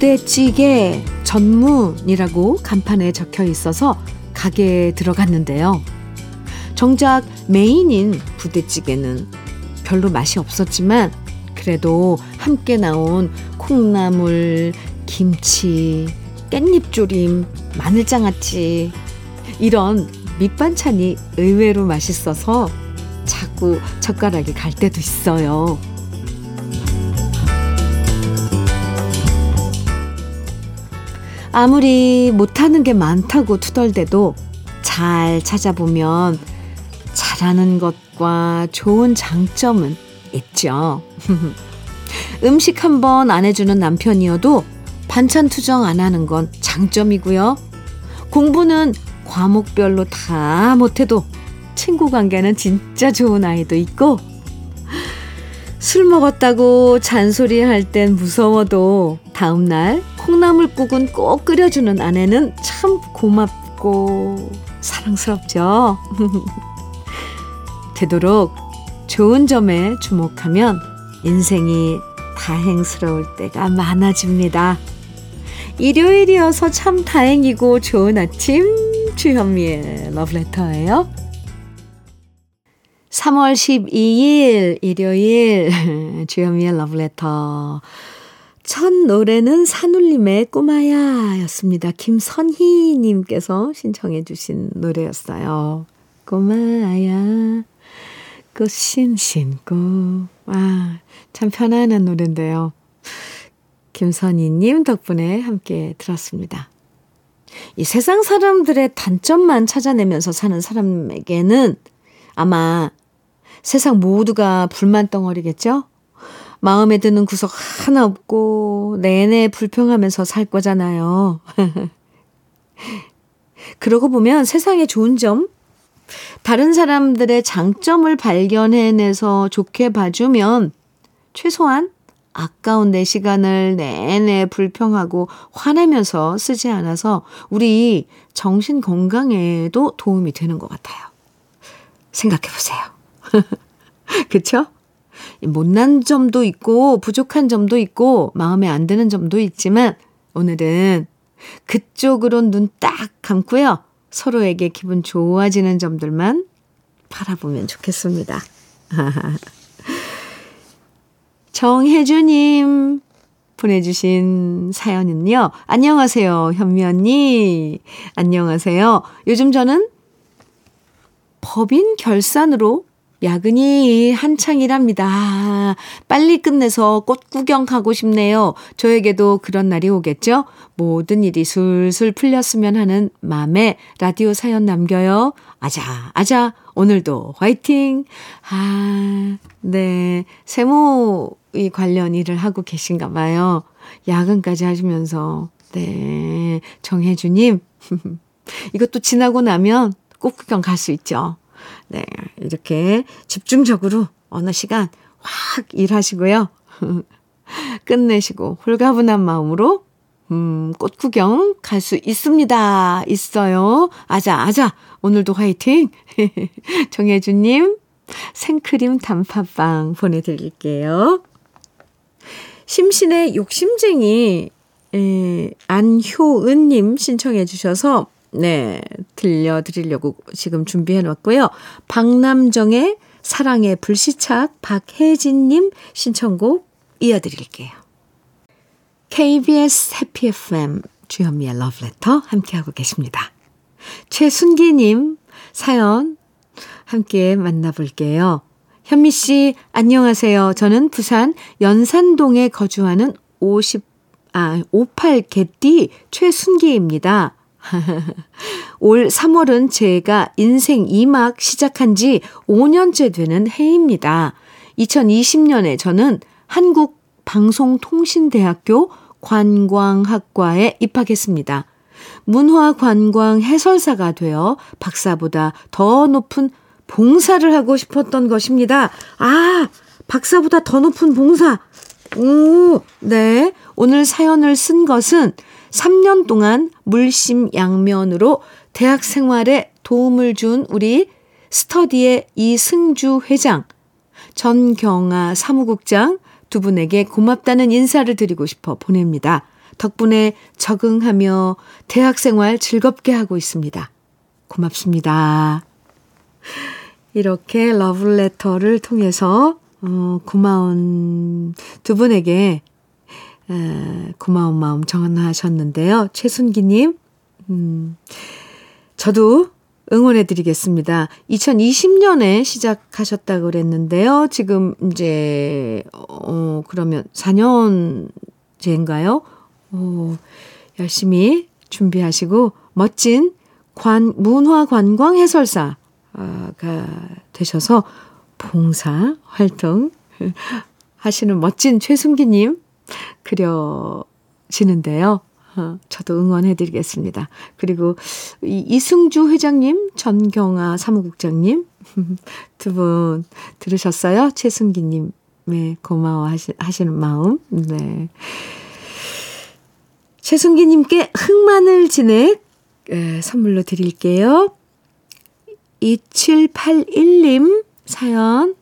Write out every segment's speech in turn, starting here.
부대찌개 전문이라고 간판에 적혀 있어서 가게에 들어갔는데요. 정작 메인인 부대찌개는 별로 맛이 없었지만 그래도 함께 나온 콩나물, 김치, 깻잎조림, 마늘장아찌 이런 밑반찬이 의외로 맛있어서 자꾸 젓가락이 갈 때도 있어요. 아무리 못하는 게 많다고 투덜대도 잘 찾아보면 잘하는 것과 좋은 장점은 있죠. 음식 한 번 안 해주는 남편이어도 반찬 투정 안 하는 건 장점이고요. 공부는 과목별로 다 못해도 친구 관계는 진짜 좋은 아이도 있고 술 먹었다고 잔소리 할 땐 무서워도 다음날 콩나물국은 꼭 끓여주는 아내는 참 고맙고 사랑스럽죠. 되도록 좋은 점에 주목하면 인생이 다행스러울 때가 많아집니다. 일요일이어서 참 다행이고 좋은 아침 주현미의 러브레터예요. 3월 12일 일요일 주현미의 러브레터 첫 노래는 산울림의 꼬마야 였습니다. 김선희님께서 신청해 주신 노래였어요. 꼬마야 꽃신 신고 아, 참 편안한 노래인데요. 김선희님 덕분에 함께 들었습니다. 이 세상 사람들의 단점만 찾아내면서 사는 사람에게는 아마 세상 모두가 불만 덩어리겠죠? 마음에 드는 구석 하나 없고 내내 불평하면서 살 거잖아요. 그러고 보면 세상에 좋은 점, 다른 사람들의 장점을 발견해내서 좋게 봐주면 최소한 아까운 내 시간을 내내 불평하고 화내면서 쓰지 않아서 우리 정신 건강에도 도움이 되는 것 같아요. 생각해 보세요. 그쵸? 못난 점도 있고, 부족한 점도 있고, 마음에 안 드는 점도 있지만, 오늘은 그쪽으로 눈 딱 감고요. 서로에게 기분 좋아지는 점들만 바라보면 좋겠습니다. 정혜주님 보내주신 사연은요. 안녕하세요, 현미 언니. 안녕하세요. 요즘 저는 법인 결산으로 야근이 한창이랍니다. 빨리 끝내서 꽃 구경 가고 싶네요. 저에게도 그런 날이 오겠죠? 모든 일이 술술 풀렸으면 하는 마음에 라디오 사연 남겨요. 아자, 아자, 오늘도 화이팅! 아, 네. 세무 이 관련 일을 하고 계신가 봐요. 야근까지 하시면서. 네. 정혜주님. 이것도 지나고 나면 꽃 구경 갈 수 있죠. 네. 이렇게 집중적으로 어느 시간 확 일하시고요. 끝내시고 홀가분한 마음으로 음, 꽃 구경 갈 수 있습니다. 있어요. 아자, 아자. 오늘도 화이팅! 정혜주님, 생크림 단팥빵 보내드릴게요. 심신의 욕심쟁이, 에, 안효은님 신청해 주셔서 네, 들려드리려고 지금 준비해 놨고요. 박남정의 사랑의 불시착 박혜진님 신청곡 이어드릴게요. KBS 해피 FM 주현미의 러브레터 함께하고 계십니다. 최순기님 사연 함께 만나볼게요. 현미 씨, 안녕하세요. 저는 부산 연산동에 거주하는 50, 아, 58 개띠 최순기입니다. 올 3월은 제가 인생 2막 시작한 지 5년째 되는 해입니다. 2020년에 저는 한국 방송통신대학교 관광학과에 입학했습니다. 문화 관광 해설사가 되어 박사보다 더 높은 봉사를 하고 싶었던 것입니다. 아, 박사보다 더 높은 봉사. 오, 네. 오늘 사연을 쓴 것은 3년 동안 물심양면으로 대학 생활에 도움을 준 우리 스터디의 이승주 회장, 전경아 사무국장 두 분에게 고맙다는 인사를 드리고 싶어 보냅니다. 덕분에 적응하며 대학 생활 즐겁게 하고 있습니다. 고맙습니다. 이렇게 러블레터를 통해서 어, 고마운 두 분에게 에, 고마운 마음 전하셨는데요. 최순기님, 음, 저도 응원해 드리겠습니다. 2020년에 시작하셨다고 그랬는데요. 지금 이제, 어, 그러면 4년째인가요? 어, 열심히 준비하시고 멋진 관, 문화 관광 해설사가 되셔서 봉사 활동 하시는 멋진 최순기님 그려지는데요. 어, 저도 응원해 드리겠습니다. 그리고 이, 이승주 회장님, 전경아 사무국장님 두 분 들으셨어요? 최승기님, 네, 고마워 하시, 하시는 마음. 네. 최승기님께 흑마늘 진액 에, 선물로 드릴게요. 2781님 사연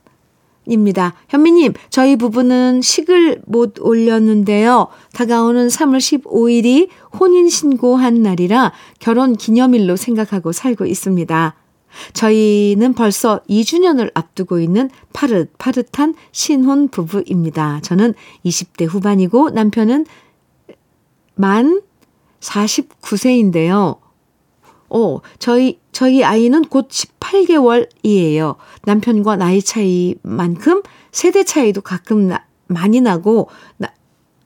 입니다. 현미님, 저희 부부는 식을 못 올렸는데요. 다가오는 3월 15일이 혼인신고한 날이라 결혼 기념일로 생각하고 살고 있습니다. 저희는 벌써 2주년을 앞두고 있는 파릇파릇한 신혼 부부입니다. 저는 20대 후반이고 남편은 만 49세인데요. 어, 저희, 저희 아이는 곧 18개월이에요. 남편과 나이 차이만큼 세대 차이도 가끔 나, 많이 나고, 나,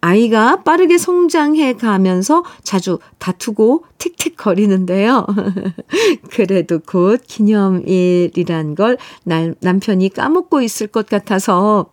아이가 빠르게 성장해 가면서 자주 다투고 틱틱 거리는데요. 그래도 곧 기념일이란 걸 날, 남편이 까먹고 있을 것 같아서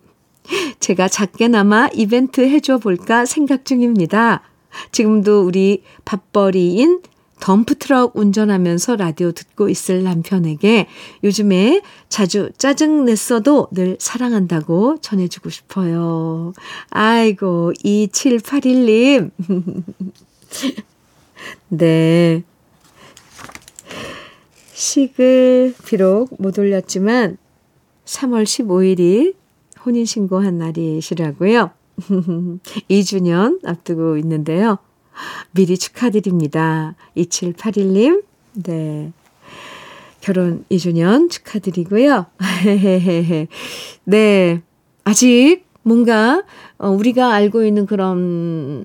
제가 작게나마 이벤트 해줘 볼까 생각 중입니다. 지금도 우리 밥벌이인 덤프트럭 운전하면서 라디오 듣고 있을 남편에게 요즘에 자주 짜증 냈어도 늘 사랑한다고 전해주고 싶어요. 아이고, 2781님. 네. 식을 비록 못 올렸지만 3월 15일이 혼인신고한 날이시라고요. 2주년 앞두고 있는데요. 미리 축하드립니다. 2781님, 네. 결혼 2주년 축하드리고요. 네. 아직 뭔가 어, 우리가 알고 있는 그런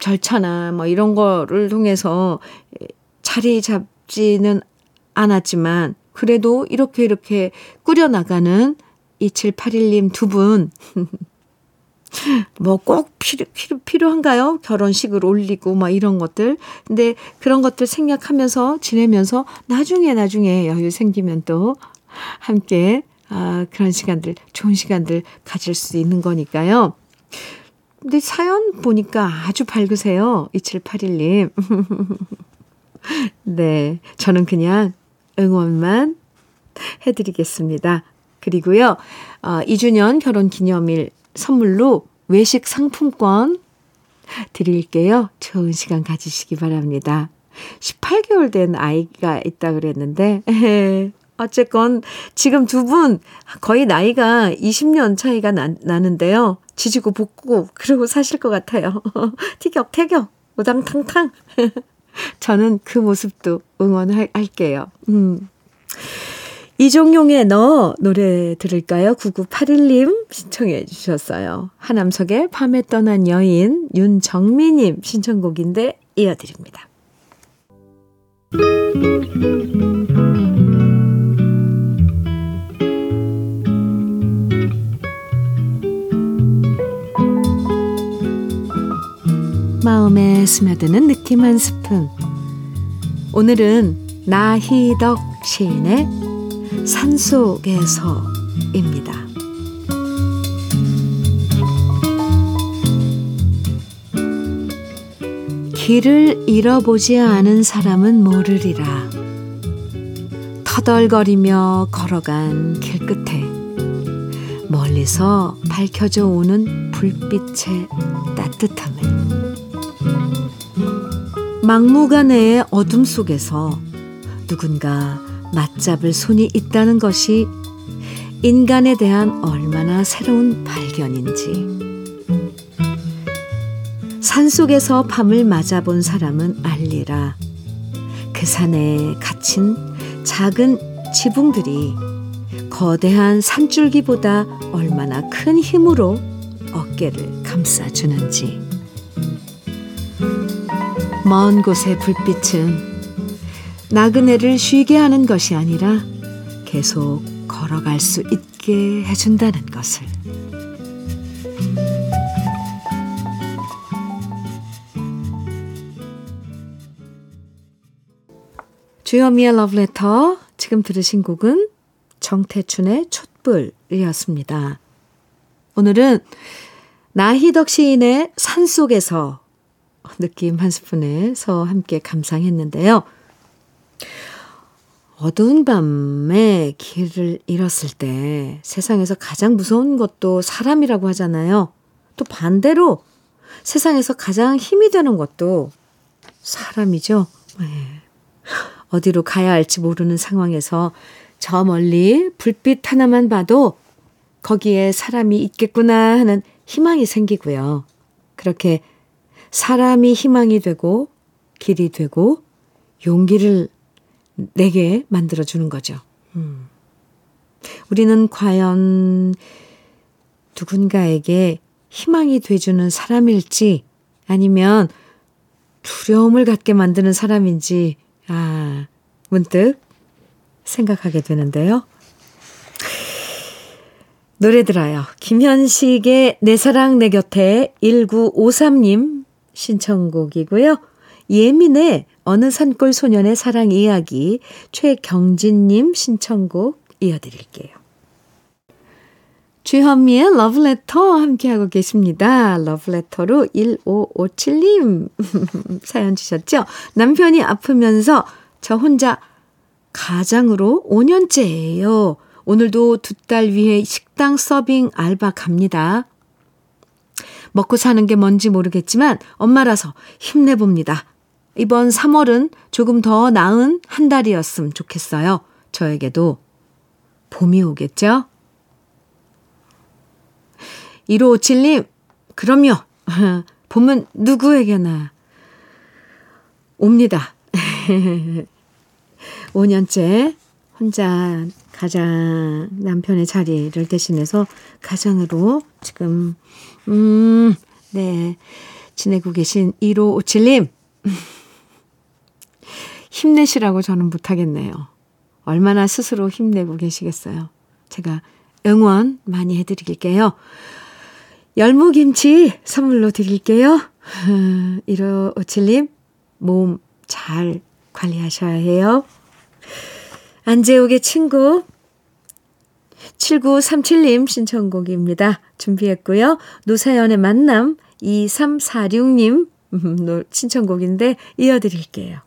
절차나 뭐 이런 거를 통해서 자리 잡지는 않았지만 그래도 이렇게 이렇게 꾸려나가는 2781님 두 분 뭐꼭 필요, 필요, 필요 한가요? 결혼식을 올리고 막 이런 것들. 근데 그런 것들 생략하면서 지내면서 나중에 나중에 여유 생기면 또 함께 아, 그런 시간들, 좋은 시간들 가질 수 있는 거니까요. 근데 사연 보니까 아주 밝으세요. 2781님. 네. 저는 그냥 응원만 해드리겠습니다. 그리고요, 어, 2주년 결혼 기념일 선물로 외식 상품권 드릴게요. 좋은 시간 가지시기 바랍니다. 18개월 된 아이가 있다 그랬는데, 어쨌건 지금 두 분 거의 나이가 20년 차이가 나, 나는데요. 지지고 볶고 그러고 사실 것 같아요. 티격태격, 우당탕탕. 저는 그 모습도 응원할게요. 음. 이종용의 너 노래 들을까요? 9981님 신청해 주셨어요. 하남석의 밤에 떠난 여인 윤정미님 신청곡인데 이어드립니다. 마음에 스며드는 느낌 한 스푼. 오늘은 나희덕 시인의 산속에서입니다. 길을 잃어보지 않은 사람은 모르리라. 터덜거리며 걸어간 길 끝에 멀리서 밝혀져 오는 불빛의 따뜻함을 막무가내의 어둠 속에서 누군가 맞잡을 손이 있다는 것이 인간에 대한 얼마나 새로운 발견인지. 산 속에서 밤을 맞아본 사람은 알리라. 그 산에 갇힌 작은 지붕들이 거대한 산줄기보다 얼마나 큰 힘으로 어깨를 감싸주는지. 먼 곳의 불빛은 나그네를 쉬게 하는 것이 아니라 계속 걸어갈 수 있게 해준다는 것을. 주현미의 러브레터 지금 들으신 곡은 정태춘의 촛불이었습니다. 오늘은 나희덕 시인의 산속에서 느낌 한 스푼에서 함께 감상했는데요. 어두운 밤에 길을 잃었을 때 세상에서 가장 무서운 것도 사람이라고 하잖아요. 또 반대로 세상에서 가장 힘이 되는 것도 사람이죠. 네. 어디로 가야 할지 모르는 상황에서 저 멀리 불빛 하나만 봐도 거기에 사람이 있겠구나 하는 희망이 생기고요. 그렇게 사람이 희망이 되고 길이 되고 용기를 내게 만들어주는 거죠. 음. 우리는 과연 누군가에게 희망이 돼주는 사람일지 아니면 두려움을 갖게 만드는 사람인지, 아, 문득 생각하게 되는데요. 노래 들어요. 김현식의 내 사랑 내 곁에 1953님 신청곡이고요. 예민의 어느 산골 소년의 사랑 이야기 최경진님 신청곡 이어드릴게요. 주현미의 러브레터 함께하고 계십니다. 러브레터로 1557님 사연 주셨죠? 남편이 아프면서 저 혼자 가장으로 5년째예요. 오늘도 두 딸 위해 식당 서빙 알바 갑니다. 먹고 사는 게 뭔지 모르겠지만 엄마라서 힘내봅니다. 이번 3월은 조금 더 나은 한 달이었으면 좋겠어요. 저에게도 봄이 오겠죠? 1557님, 그럼요. 봄은 누구에게나 옵니다. 5년째 혼자 가장 남편의 자리를 대신해서 가장으로 지금, 음, 네, 지내고 계신 1557님. 힘내시라고 저는 못하겠네요. 얼마나 스스로 힘내고 계시겠어요. 제가 응원 많이 해드릴게요. 열무김치 선물로 드릴게요. 1557님, 몸 잘 관리하셔야 해요. 안재욱의 친구 7937님 신청곡입니다. 준비했고요. 노사연의 만남 2346님 신청곡인데 이어드릴게요.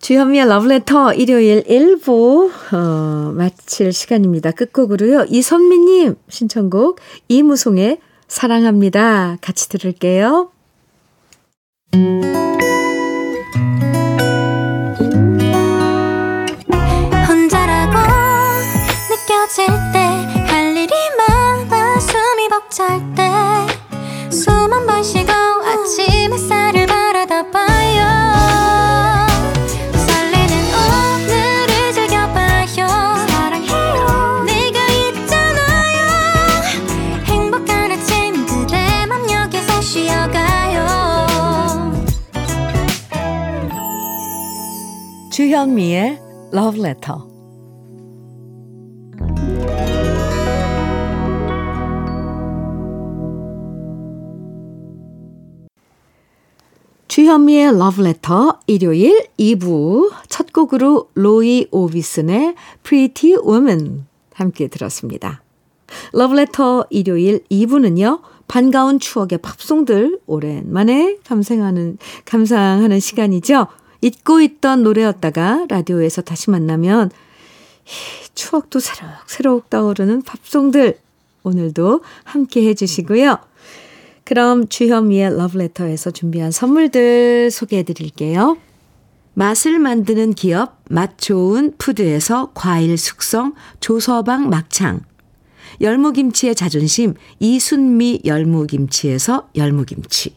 주현미의 러브레터 일요일 1부 어, 마칠 시간입니다. 끝곡으로요. 이선미님 신청곡 이무송의 사랑합니다. 같이 들을게요. 혼자라고 느껴질 때 할 일이 많아 숨이 벅찰 때 주현미의 Love Letter 주현미의 러브레터 일요일 2부 첫 곡으로 로이 오비슨의 Pretty Woman 함께 들었습니다. 러브레터 일요일 2부는요. 반가운 추억의 팝송들 오랜만에 감상하는 감상하는 시간이죠. 잊고 있던 노래였다가 라디오에서 다시 만나면 추억도 새록새록 떠오르는 팝송들 오늘도 함께 해주시고요. 그럼 주현미의 러브레터에서 준비한 선물들 소개해 드릴게요. 맛을 만드는 기업 맛 좋은 푸드에서 과일 숙성 조서방 막창 열무김치의 자존심 이순미 열무김치에서 열무김치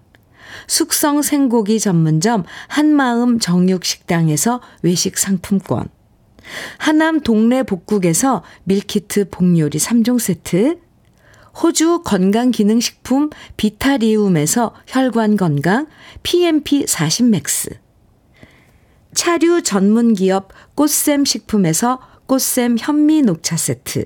숙성 생고기 전문점 한마음 정육식당에서 외식 상품권. 하남 동네 복국에서 밀키트 복요리 3종 세트. 호주 건강기능식품 비타리움에서 혈관건강 PMP 40 맥스. 차류 전문기업 꽃샘 식품에서 꽃샘 현미 녹차 세트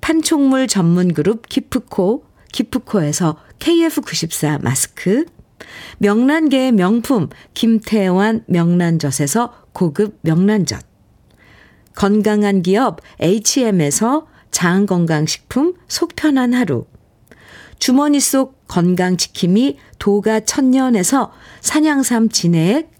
판촉물 전문 그룹 기프코, 기프코에서 KF94 마스크, 명란계의 명품 김태환 명란젓에서 고급 명란젓, 건강한 기업 H&M에서 장건강식품 속편한 하루, 주머니 속 건강지킴이 도가 천년에서 산양삼 진액,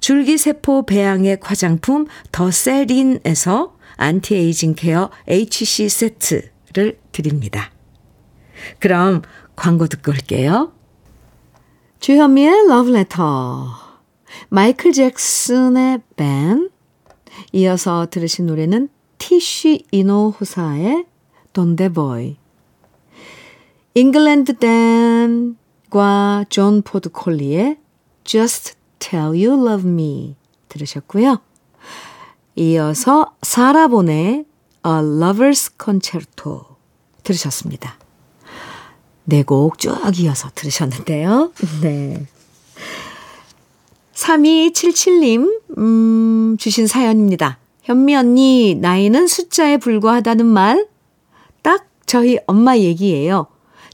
줄기세포 배양액 화장품 더세린에서 anti-aging care HC 세트를 드립니다. 그럼 광고 듣고 올게요. 주현미의 러브레터 마이클 잭슨의 Ben 이어서 들으신 노래는 티쉬 이노호사의 Donde Voy 잉글랜드 댄과 존 포드 콜리의 Just Tell You Love Me 들으셨고요. 이어서 사라 본의 A Lover's Concerto 들으셨습니다. 네 곡 쭉 이어서 들으셨는데요. 네. 3277님, 음, 주신 사연입니다. 현미 언니, 나이는 숫자에 불과하다는 말? 딱 저희 엄마 얘기예요.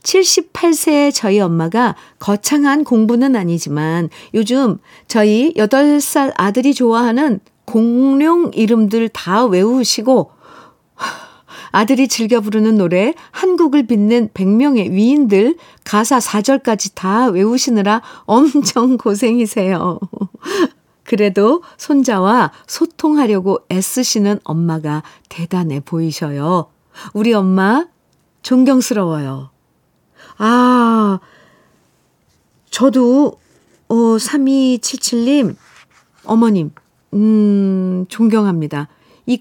78세의 저희 엄마가 거창한 공부는 아니지만 요즘 저희 8살 아들이 좋아하는 공룡 이름들 다 외우시고 아들이 즐겨 부르는 노래 한국을 빛낸 100명의 위인들 가사 4절까지 다 외우시느라 엄청 고생이세요. 그래도 손자와 소통하려고 애쓰시는 엄마가 대단해 보이셔요. 우리 엄마 존경스러워요. 아, 저도, 어, 3277님, 어머님, 음, 존경합니다. 이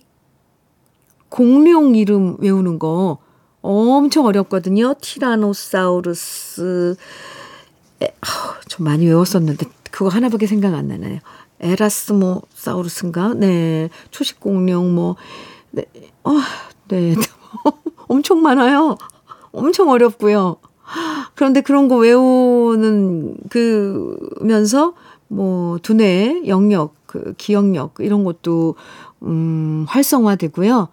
공룡 이름 외우는 거 엄청 어렵거든요. 티라노사우루스. 에, 어, 좀 많이 외웠었는데 그거 하나밖에 생각 안 나네요. 에라스모사우루스인가? 네. 초식 공룡 뭐 네. 어, 네. 엄청 많아요. 엄청 어렵고요. 그런데 그런 거 외우는 그면서 뭐 두뇌 영역 그 기억력 이런 것도 음 활성화되고요.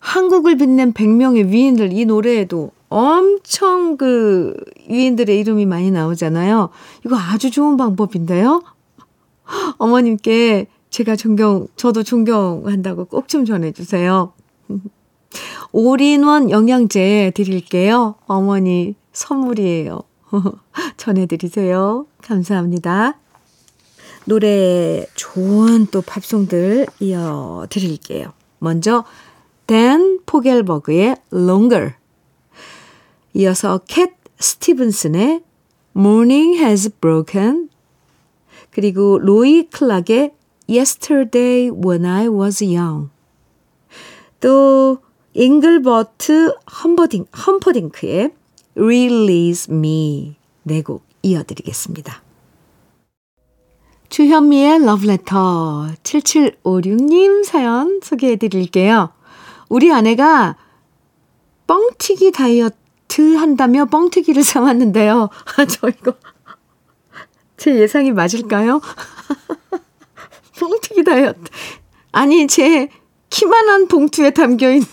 한국을 빛낸 100명의 위인들 이 노래에도 엄청 그 위인들의 이름이 많이 나오잖아요. 이거 아주 좋은 방법인데요. 어머님께 제가 존경, 저도 존경한다고 꼭 좀 전해주세요. 올인원 영양제 드릴게요. 어머니 선물이에요. 전해드리세요. 감사합니다. 노래 좋은 또 팝송들 이어 드릴게요. 먼저 댄 포겔버그의 Longer 이어서 캣 스티븐슨의 Morning Has Broken 그리고 로이 클락의 Yesterday When I Was Young 또 잉글버트 험버딩, 험퍼딩크의 Release Me 네곡 이어드리겠습니다. 주현미의 러브레터 7756님 사연 소개해 드릴게요. 우리 아내가 뻥튀기 다이어트 한다며 뻥튀기를 사왔는데요. 아, 저 이거 제 예상이 맞을까요? 뻥튀기 다이어트. 아니, 제 키만한 봉투에 담겨 있는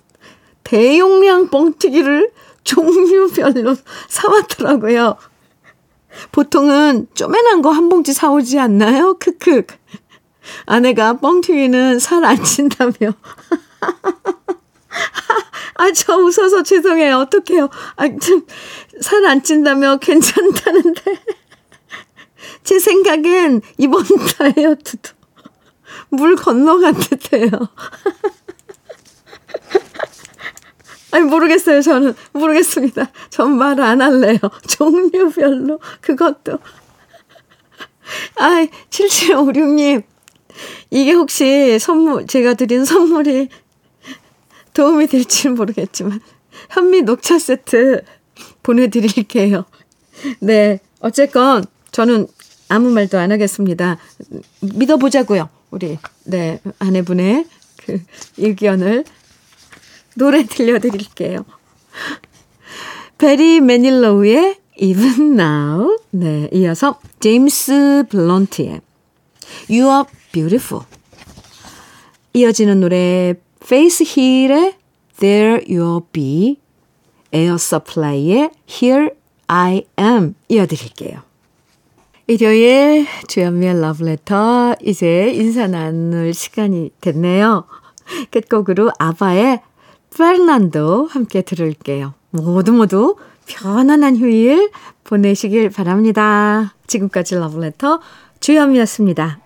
대용량 뻥튀기를 종류별로 사왔더라고요. 보통은 쪼매난 거 한 봉지 사오지 않나요? 크크. 아내가 뻥튀기는 살 안 찐다며. 아, 저 웃어서 죄송해요. 어떡해요. 아, 살 안 찐다며 괜찮다는데. 제 생각엔 이번 다이어트도 물 건너간 듯해요. 아니, 모르겠어요. 저는. 모르겠습니다. 전 말 안 할래요. 종류별로. 그것도. 아이, 7756님. 이게 혹시 선물, 제가 드린 선물이 도움이 될지는 모르겠지만, 현미 녹차 세트 보내드릴게요. 네. 어쨌건, 저는 아무 말도 안 하겠습니다. 믿어보자고요. 우리, 네, 아내분의 그 의견을 노래 들려드릴게요. 베리 매닐로우의 Even Now. 네, 이어서 제임스 블런트의 You Are Beautiful. 이어지는 노래 페이스 힐의 There You'll Be. 에어 서플라이의 Here I Am 이어드릴게요. 일요일 주현미의 러브레터 이제 인사 나눌 시간이 됐네요. 끝곡으로 아바의 페르난도 함께 들을게요. 모두 모두 편안한 휴일 보내시길 바랍니다. 지금까지 러브레터 주현미였습니다.